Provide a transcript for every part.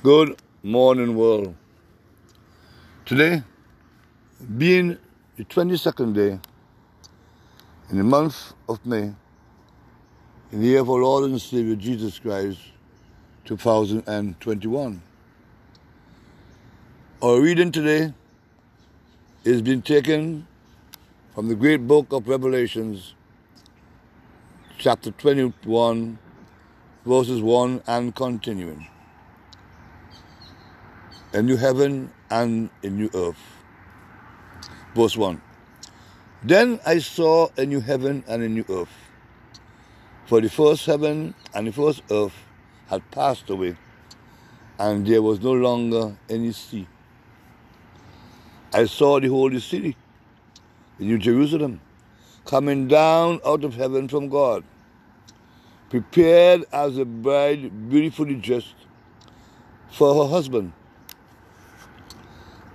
Good morning, world. Today, being the 22nd day in the month of May, in the year of our Lord and Savior Jesus Christ, 2021. Our reading today is being taken from the great book of Revelations, chapter 21, verses 1 and continuing a new heaven and a new earth. Verse 1 Then I saw a new heaven and a new earth. For the first heaven and the first earth had passed away, and there was no longer any sea. I saw the holy city, the New Jerusalem, coming down out of heaven from God, prepared as a bride beautifully dressed for her husband.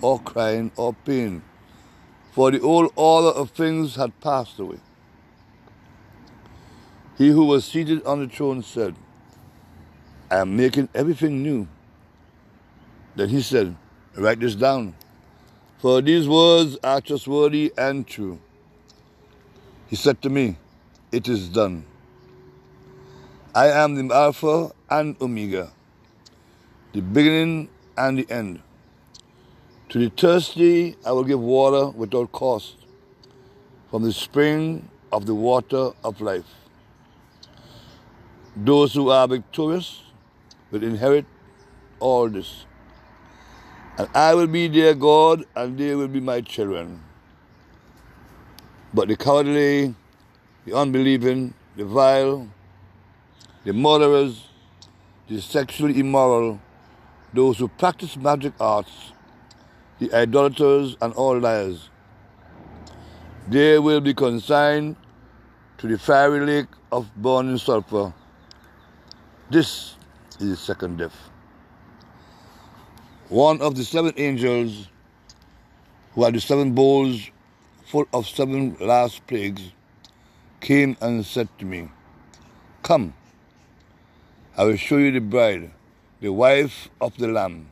or crying or pain, for the old order of things had passed away. He who was seated on the throne said, I am making everything new. Then he said, Write this down, for these words are trustworthy and true. He said to me, It is done. I am the Alpha and Omega, the beginning and the end. To the thirsty, I will give water without cost from the spring of the water of life. Those who are victorious will inherit all this. And I will be their God, and they will be my children. But the cowardly, the unbelieving, the vile, the murderers, the sexually immoral, those who practice magic arts, the idolaters, and all liars. They will be consigned to the fiery lake of burning sulfur. This is the second death. One of the seven angels who had the seven bowls full of seven last plagues came and said to me, Come, I will show you the bride, the wife of the Lamb.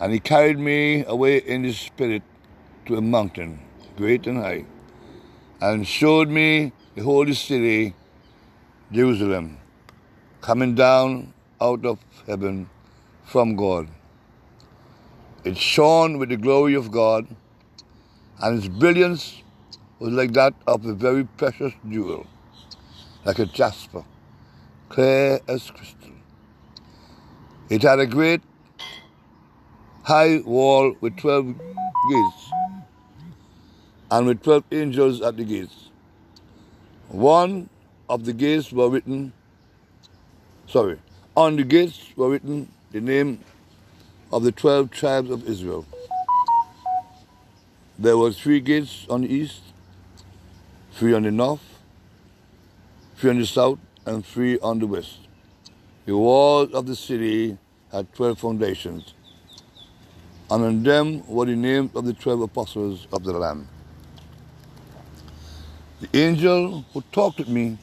And he carried me away in the spirit to a mountain, great and high, and showed me the holy city, Jerusalem, coming down out of heaven from God. It shone with the glory of God, and its brilliance was like that of a very precious jewel, like a jasper, clear as crystal. It had a great high wall with 12 gates and with 12 angels at the gates. One of the gates were written, sorry, on the gates were written the name of the 12 tribes of Israel. There were three gates on the east, three on the north, three on the south, and three on the west. The walls of the city had 12 foundations and on them were the names of the twelve apostles of the Lamb. The angel who talked with me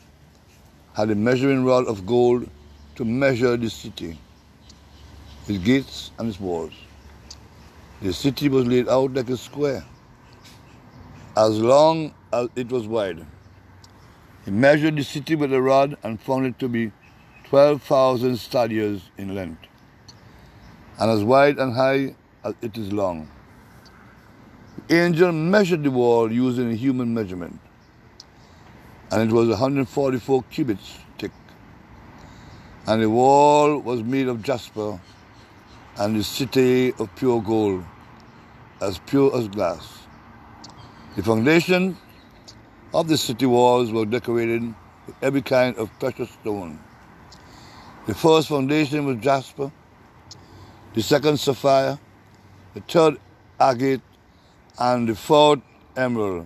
had a measuring rod of gold to measure the city, its gates and its walls. The city was laid out like a square, as long as it was wide. He measured the city with a rod and found it to be 12,000 stadia in length, and as wide and high as it is long. The angel measured the wall using a human measurement, and it was 144 cubits thick. And the wall was made of jasper, and the city of pure gold, as pure as glass. The foundation of the city walls were decorated with every kind of precious stone. The first foundation was jasper, the second sapphire, the third agate, and the fourth emerald,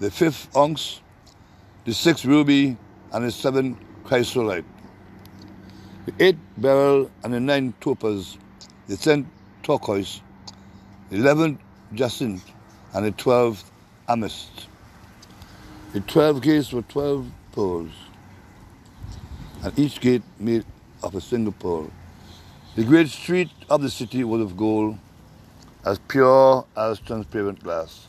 the fifth onyx, the sixth ruby, and the seventh chrysolite, the eighth beryl, and the ninth topaz, the tenth turquoise, the eleventh jacinth, and the twelfth amethyst. The twelve gates were twelve poles, and each gate made of a single pole. The great street of the city was of gold, as pure as transparent glass.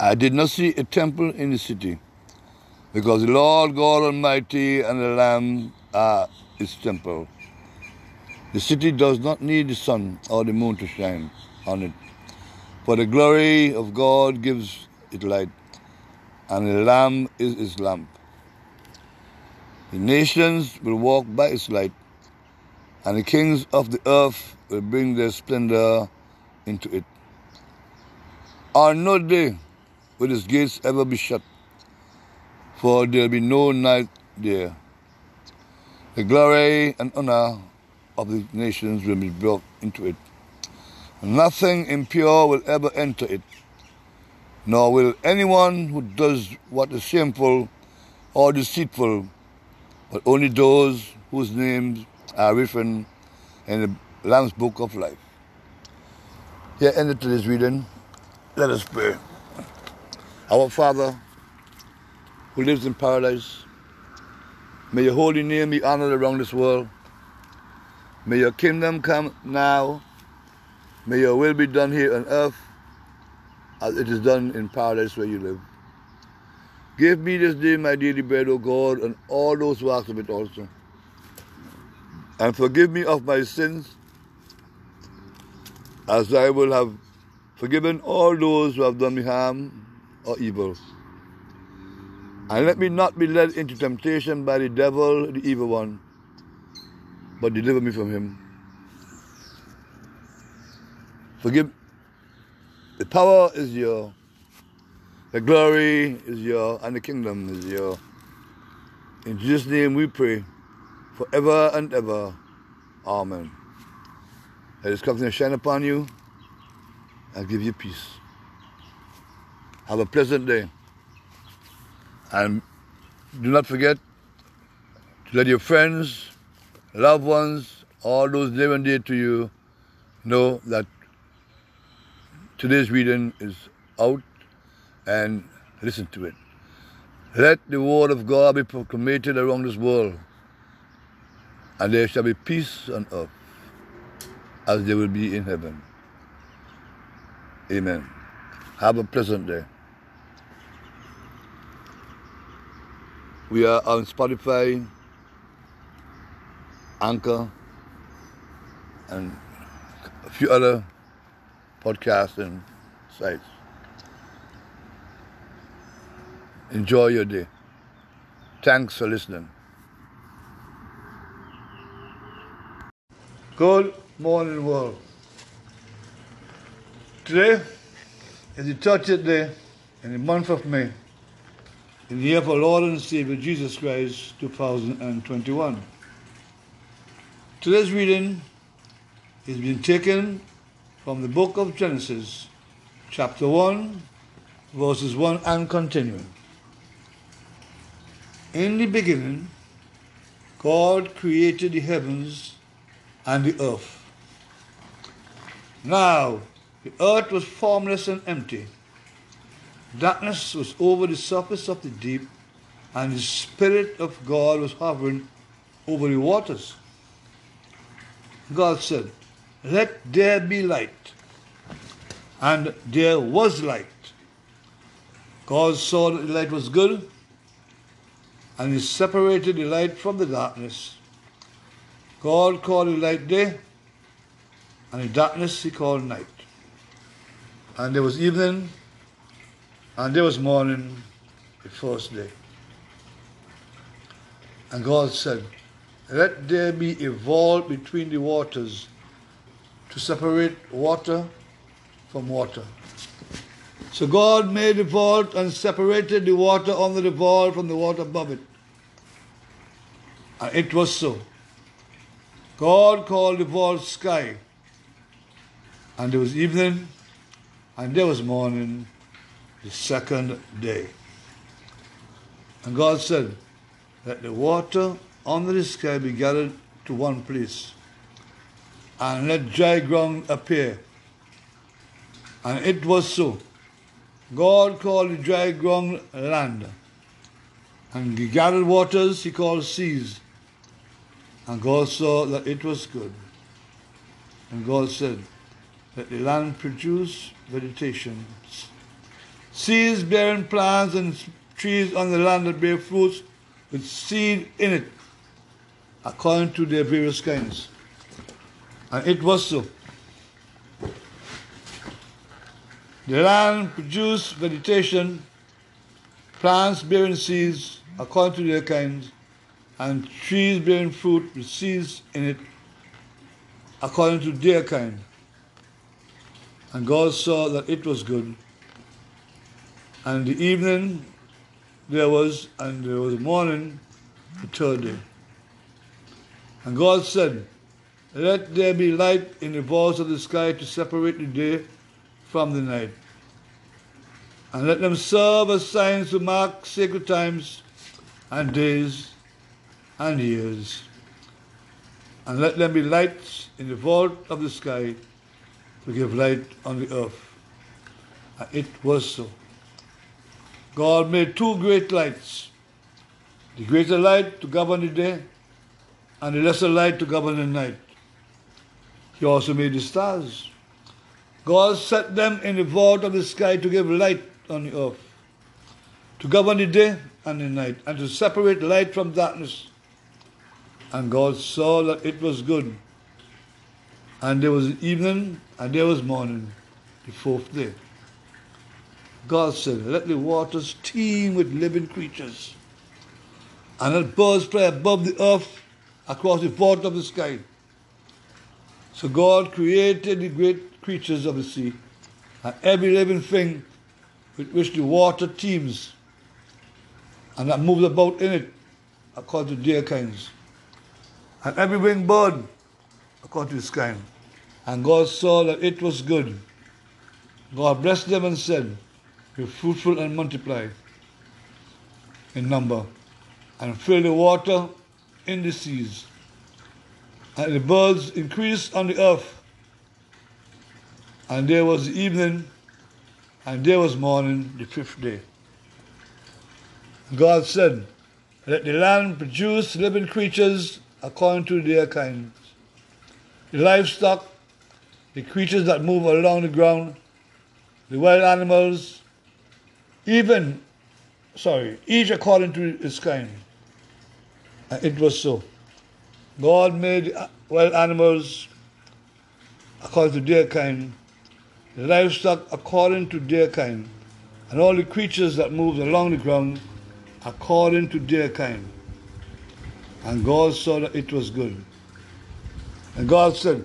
I did not see a temple in the city, because the Lord God Almighty and the Lamb are its temple. The city does not need the sun or the moon to shine on it, for the glory of God gives it light, and the Lamb is its lamp. The nations will walk by its light, and the kings of the earth will bring their splendor into it. On no day will its gates ever be shut, for there will be no night there. The glory and honor of the nations will be brought into it. Nothing impure will ever enter it, nor will anyone who does what is shameful or deceitful, but only those whose names are written in the Lamb's Book of Life. Here ended today's reading. Let us pray. Our Father, who lives in paradise, may your holy name be honored around this world. May your kingdom come now. May your will be done here on earth as it is done in paradise where you live. Give me this day my daily bread, O God, and all those who ask of it also. And forgive me of my sins, as I will have forgiven all those who have done me harm or evil. And let me not be led into temptation by the devil, the evil one, but deliver me from him. Forgive. The power is your, the glory is your, and the kingdom is your. In Jesus' name we pray, forever and ever. Amen. Let His covenant shine upon you and give you peace. Have a pleasant day. And do not forget to let your friends, loved ones, all those near and dear to you know that today's reading is out and listen to it. Let the word of God be proclaimed around this world, and there shall be peace on earth as they will be in heaven. Amen. Have a pleasant day. We are on Spotify, Anchor, and a few other podcasts and sites. Enjoy your day. Thanks for listening. Good morning, world. Today is the 30th day in the month of May, in the year of our Lord and Savior Jesus Christ, 2021. Today's reading is being taken from the book of Genesis, chapter 1, verses 1 and continuing. In the beginning, God created the heavens and the earth. Now, the earth was formless and empty. Darkness was over the surface of the deep, and the Spirit of God was hovering over the waters. God said, Let there be light. And there was light. God saw that the light was good, and he separated the light from the darkness. God called the light day, and in darkness he called night. And there was evening, and there was morning, the first day. And God said, Let there be a vault between the waters to separate water from water. So God made the vault and separated the water under the vault from the water above it. And it was so. God called the vault sky, and there was evening, and there was morning, the second day. And God said, Let the water under the sky be gathered to one place, and let dry ground appear. And it was so. God called the dry ground land, and the gathered waters he called seas. And God saw that it was good. And God said, Let the land produce vegetation, seeds bearing plants and trees on the land that bear fruits with seed in it, according to their various kinds. And it was so. The land produced vegetation, plants bearing seeds according to their kinds, and trees bearing fruit with seeds in it according to their kind. And God saw that it was good. And the evening there was, and there was morning, the third day. And God said, Let there be light in the vaults of the sky to separate the day from the night. And let them serve as signs to mark sacred times and days and years. And let them be lights in the vault of the sky to give light on the earth. And it was so. God made two great lights the greater light to govern the day, and the lesser light to govern the night. He also made the stars. God set them in the vault of the sky to give light on the earth, to govern the day and the night, and to separate light from darkness. And God saw that it was good. And there was evening and there was morning, the fourth day. God said, Let the waters teem with living creatures, and let birds fly above the earth across the vault of the sky. So God created the great creatures of the sea, and every living thing with which the water teems, and that moves about in it according to their kinds. And every winged bird according to its kind. And God saw that it was good. God blessed them and said, be fruitful and multiply in number, and fill the water in the seas, and the birds increased on the earth. And there was evening, and there was morning, the fifth day. God said, Let the land produce living creatures according to their kinds, the livestock, the creatures that move along the ground, the wild animals, even, sorry, each according to its kind. And it was so. God made wild animals according to their kind, the livestock according to their kind, and all the creatures that move along the ground according to their kind. And God saw that it was good. And God said,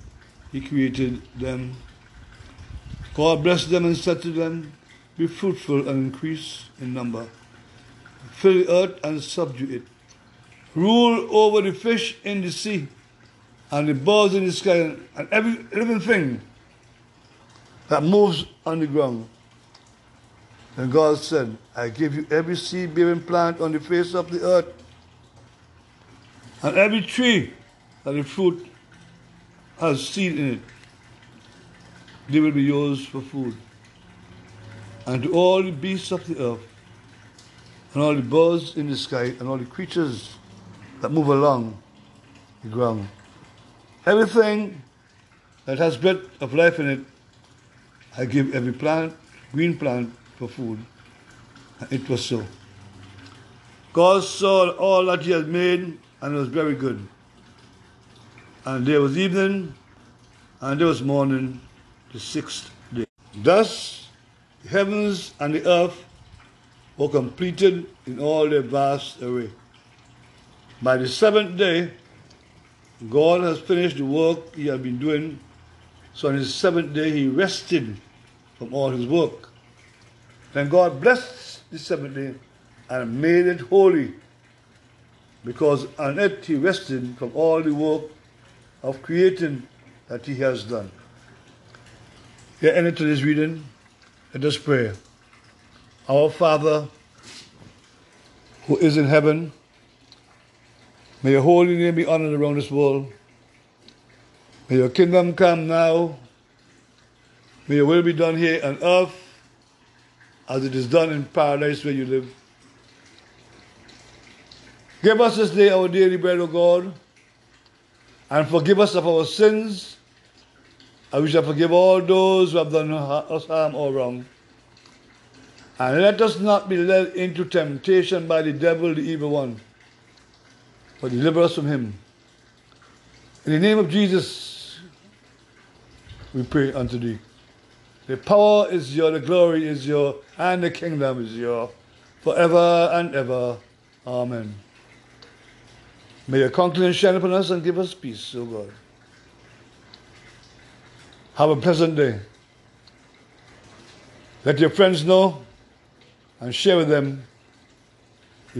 he created them. God blessed them and said to them, Be fruitful and increase in number fill the earth and subdue it. Rule over the fish in the sea and the birds in the sky and every living thing that moves on the ground. And God said, I give you every seed bearing plant on the face of the earth, and every tree that the fruit has seed in it. They will be yours for food. And to all the beasts of the earth, and all the birds in the sky and all the creatures that move along the ground. Everything that has breath of life in it, I give every plant, green plant, for food. And it was so. God saw all that he had made, and it was very good. And there was evening, and there was morning, the sixth day. Thus, the heavens and the earth were completed in all their vast array. By the seventh day, God has finished the work he had been doing, so on his seventh day he rested from all his work. Then God blessed the seventh day and made it holy, because on it he rested from all the work of creating that he has done. Here ended today's reading. Let us pray. Our Father, who is in heaven, may your holy name be honored around this world. May your kingdom come now. May your will be done here on earth as it is done in paradise where you live. Give us this day our daily bread, O God, and forgive us of our sins, and we shall forgive all those who have done us harm or wrong. And let us not be led into temptation by the devil, the evil one, but deliver us from him. In the name of Jesus, we pray unto thee. The power is yours, the glory is yours, and the kingdom is yours, forever and ever. Amen. May your countenance shine upon us and give us peace, O God. Have a pleasant day. Let your friends know and share with them